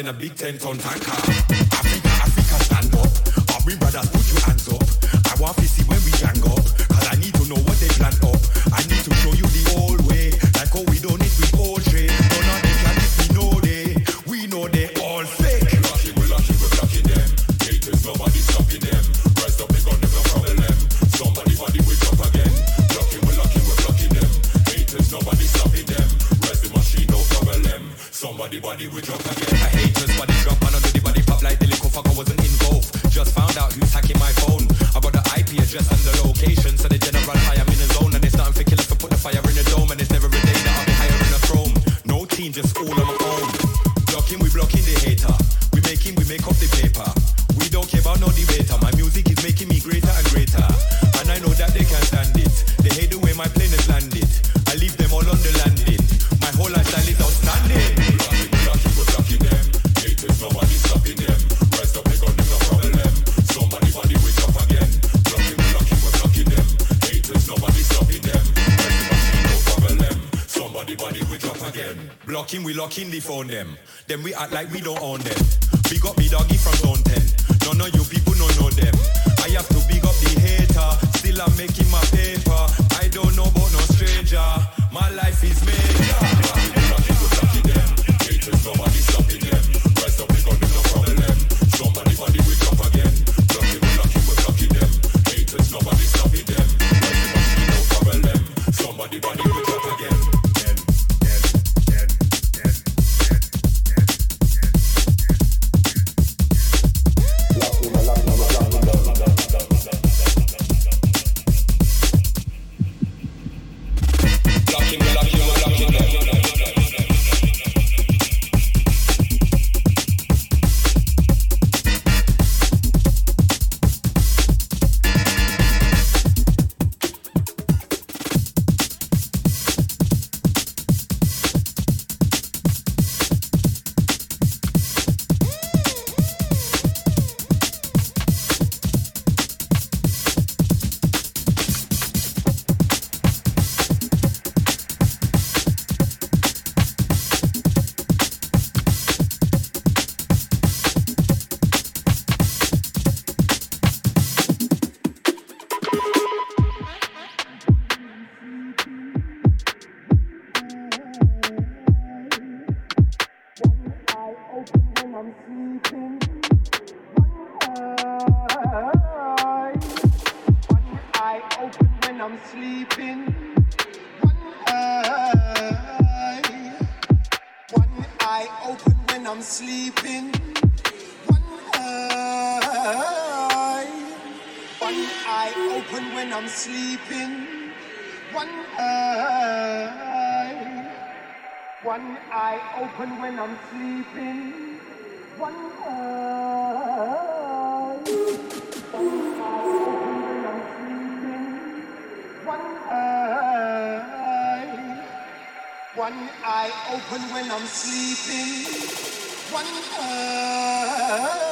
in a big 10 ton tanker. locking the phone them. Then we act like we don't own them. One eye open when I'm sleeping. One eye.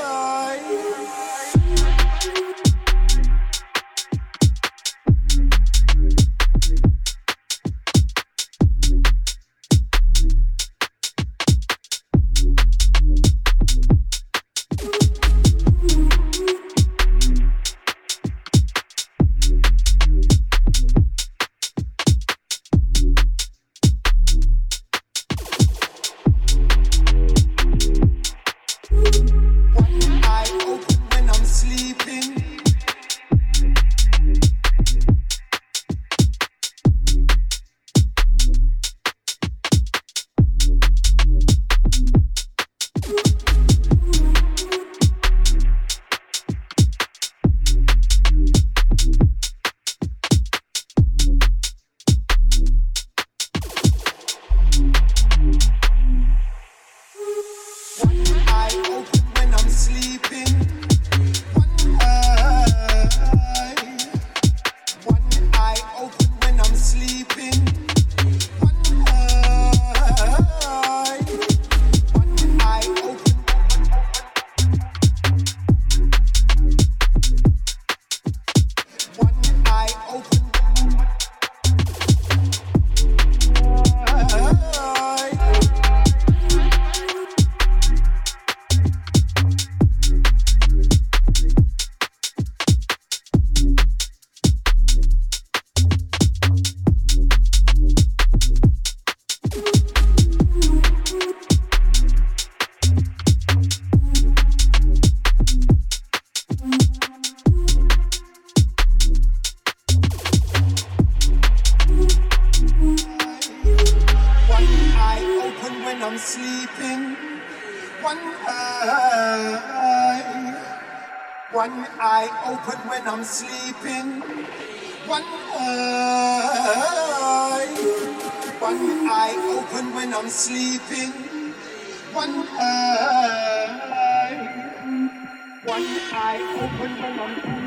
I'm sleeping. One eye, one eye open when I'm sleeping. One eye, one eye open when I'm sleeping.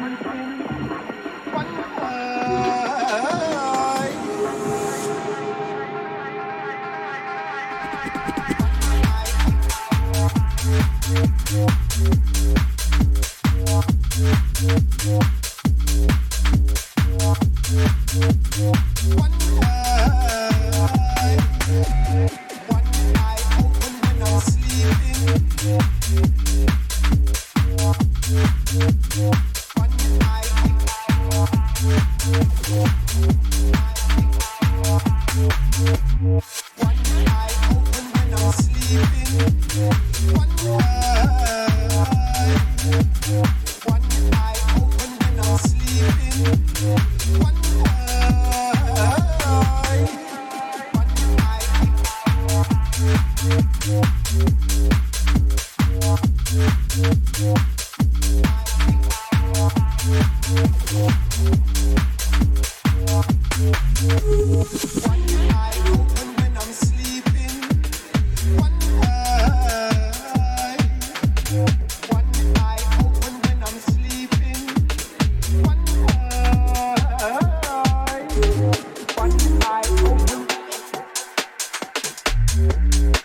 Yeah, yeah.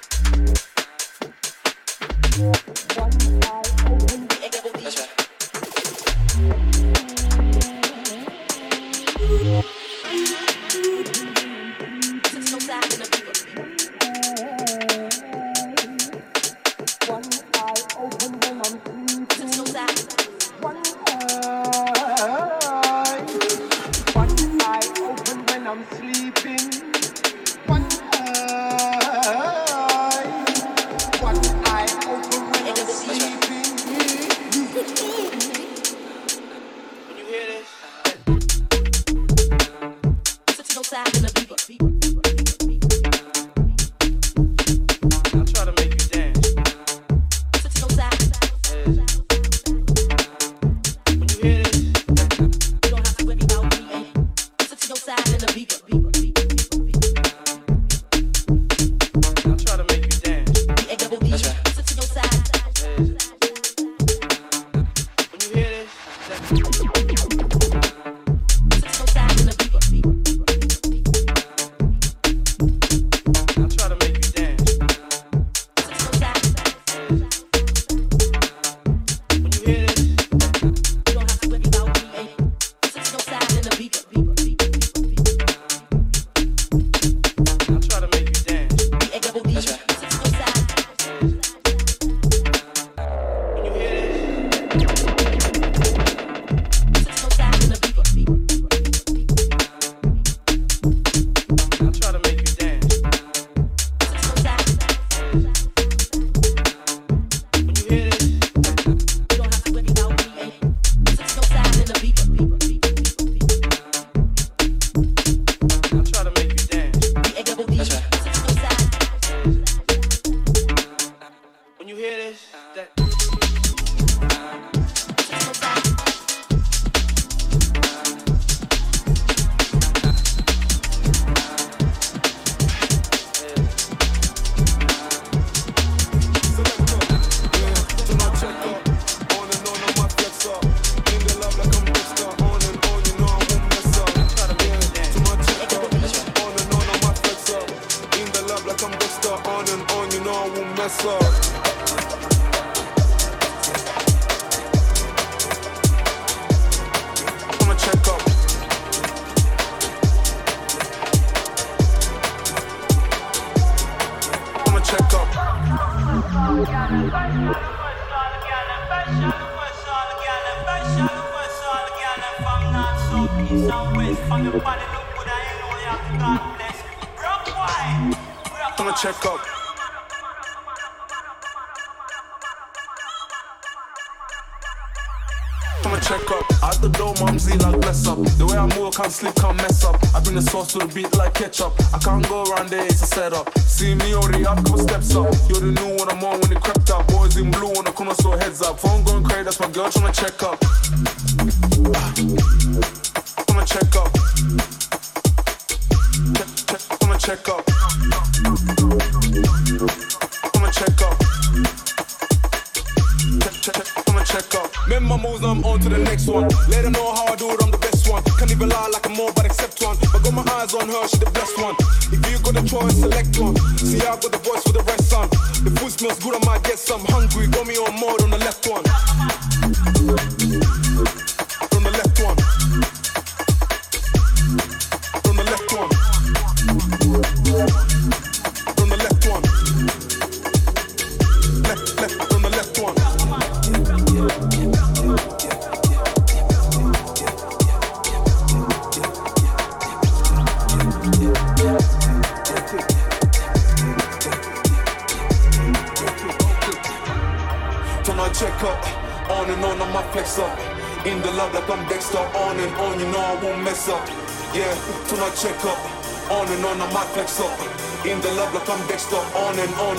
to the beat.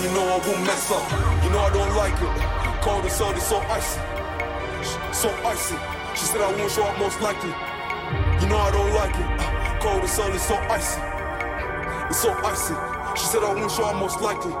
you know I won't mess up. You know I don't like it. Cold and sunny, so icy. So icy. She said I won't show up most likely. You know I don't like it. Cold and sunny, so icy. It's so icy. She said I won't show up most likely.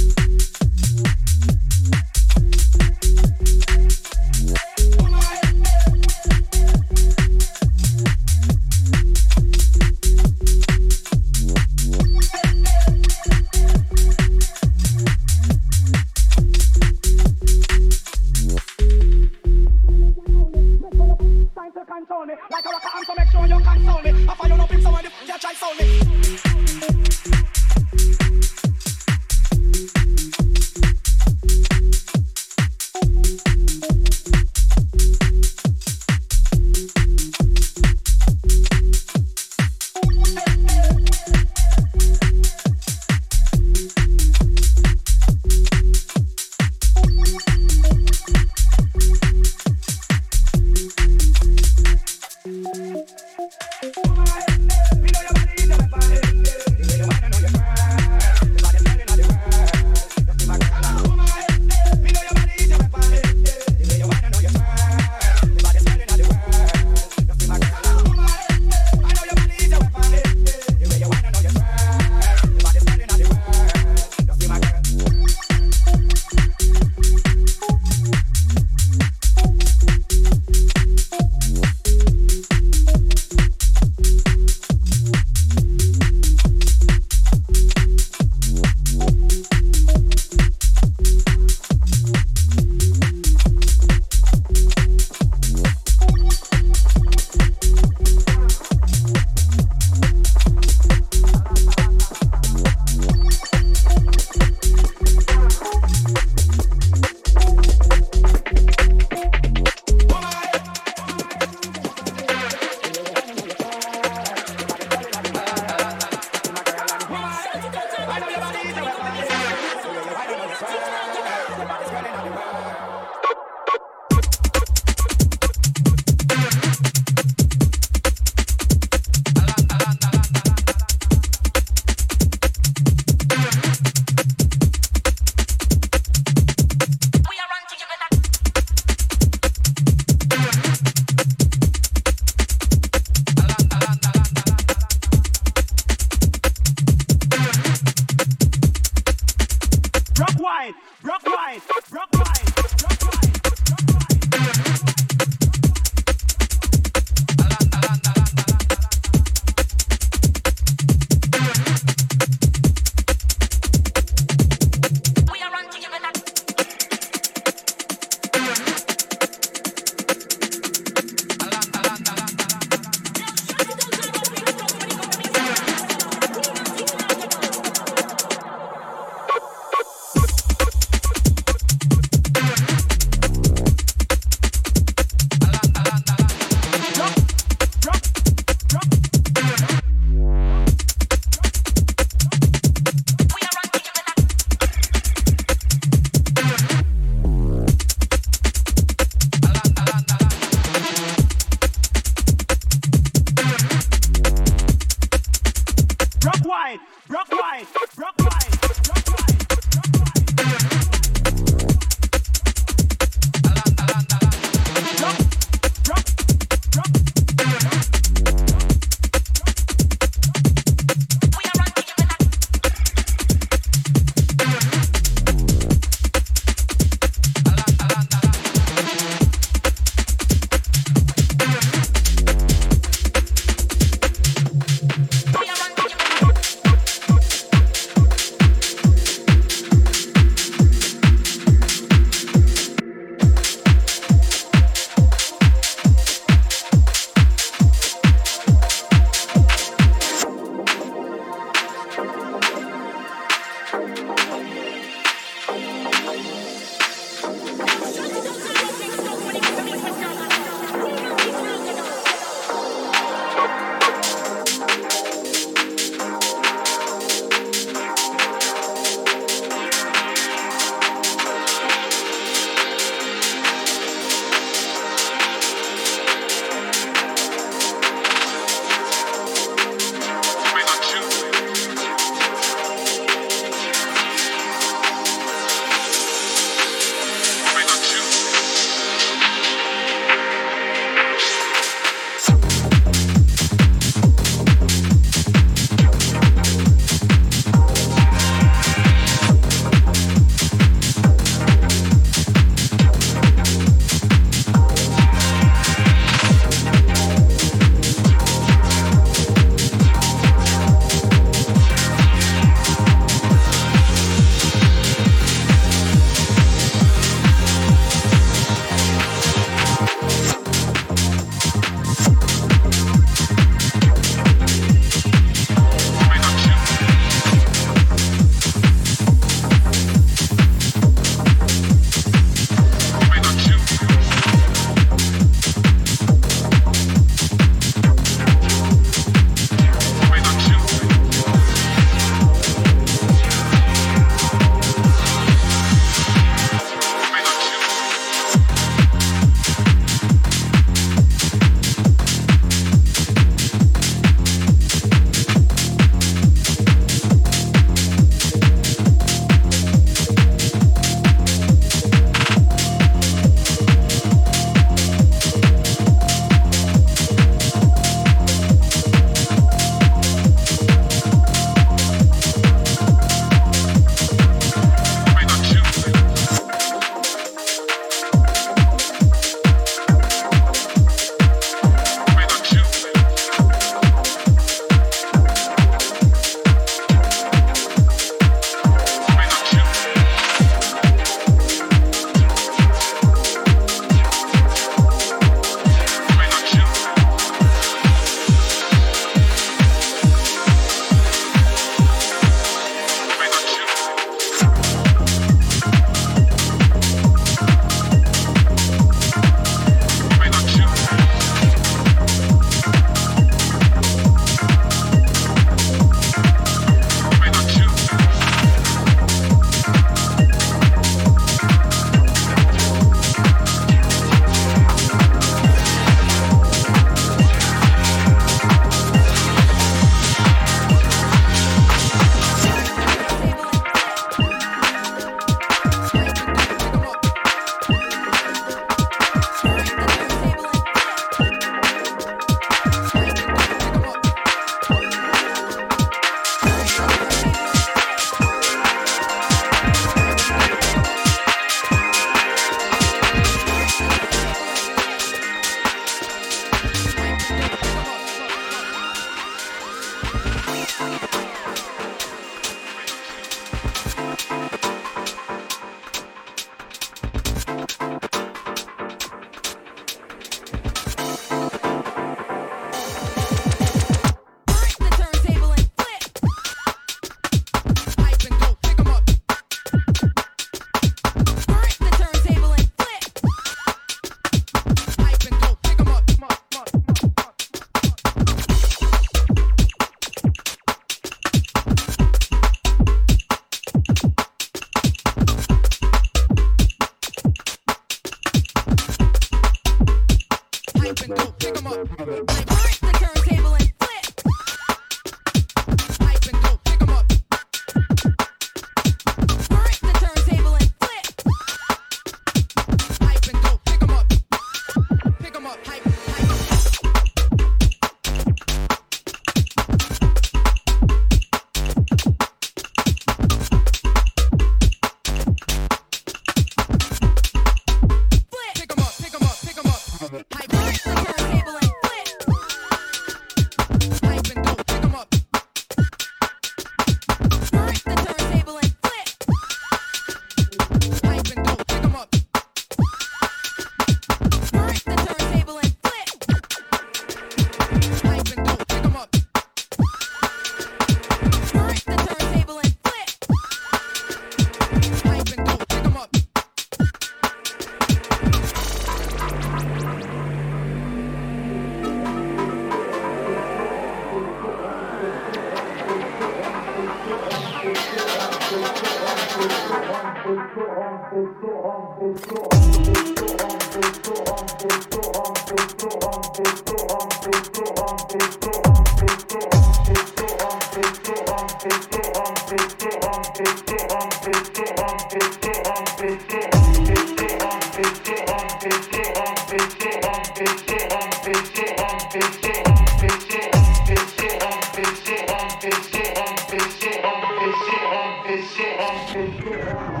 Thank you.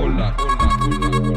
Hola, hola, hola.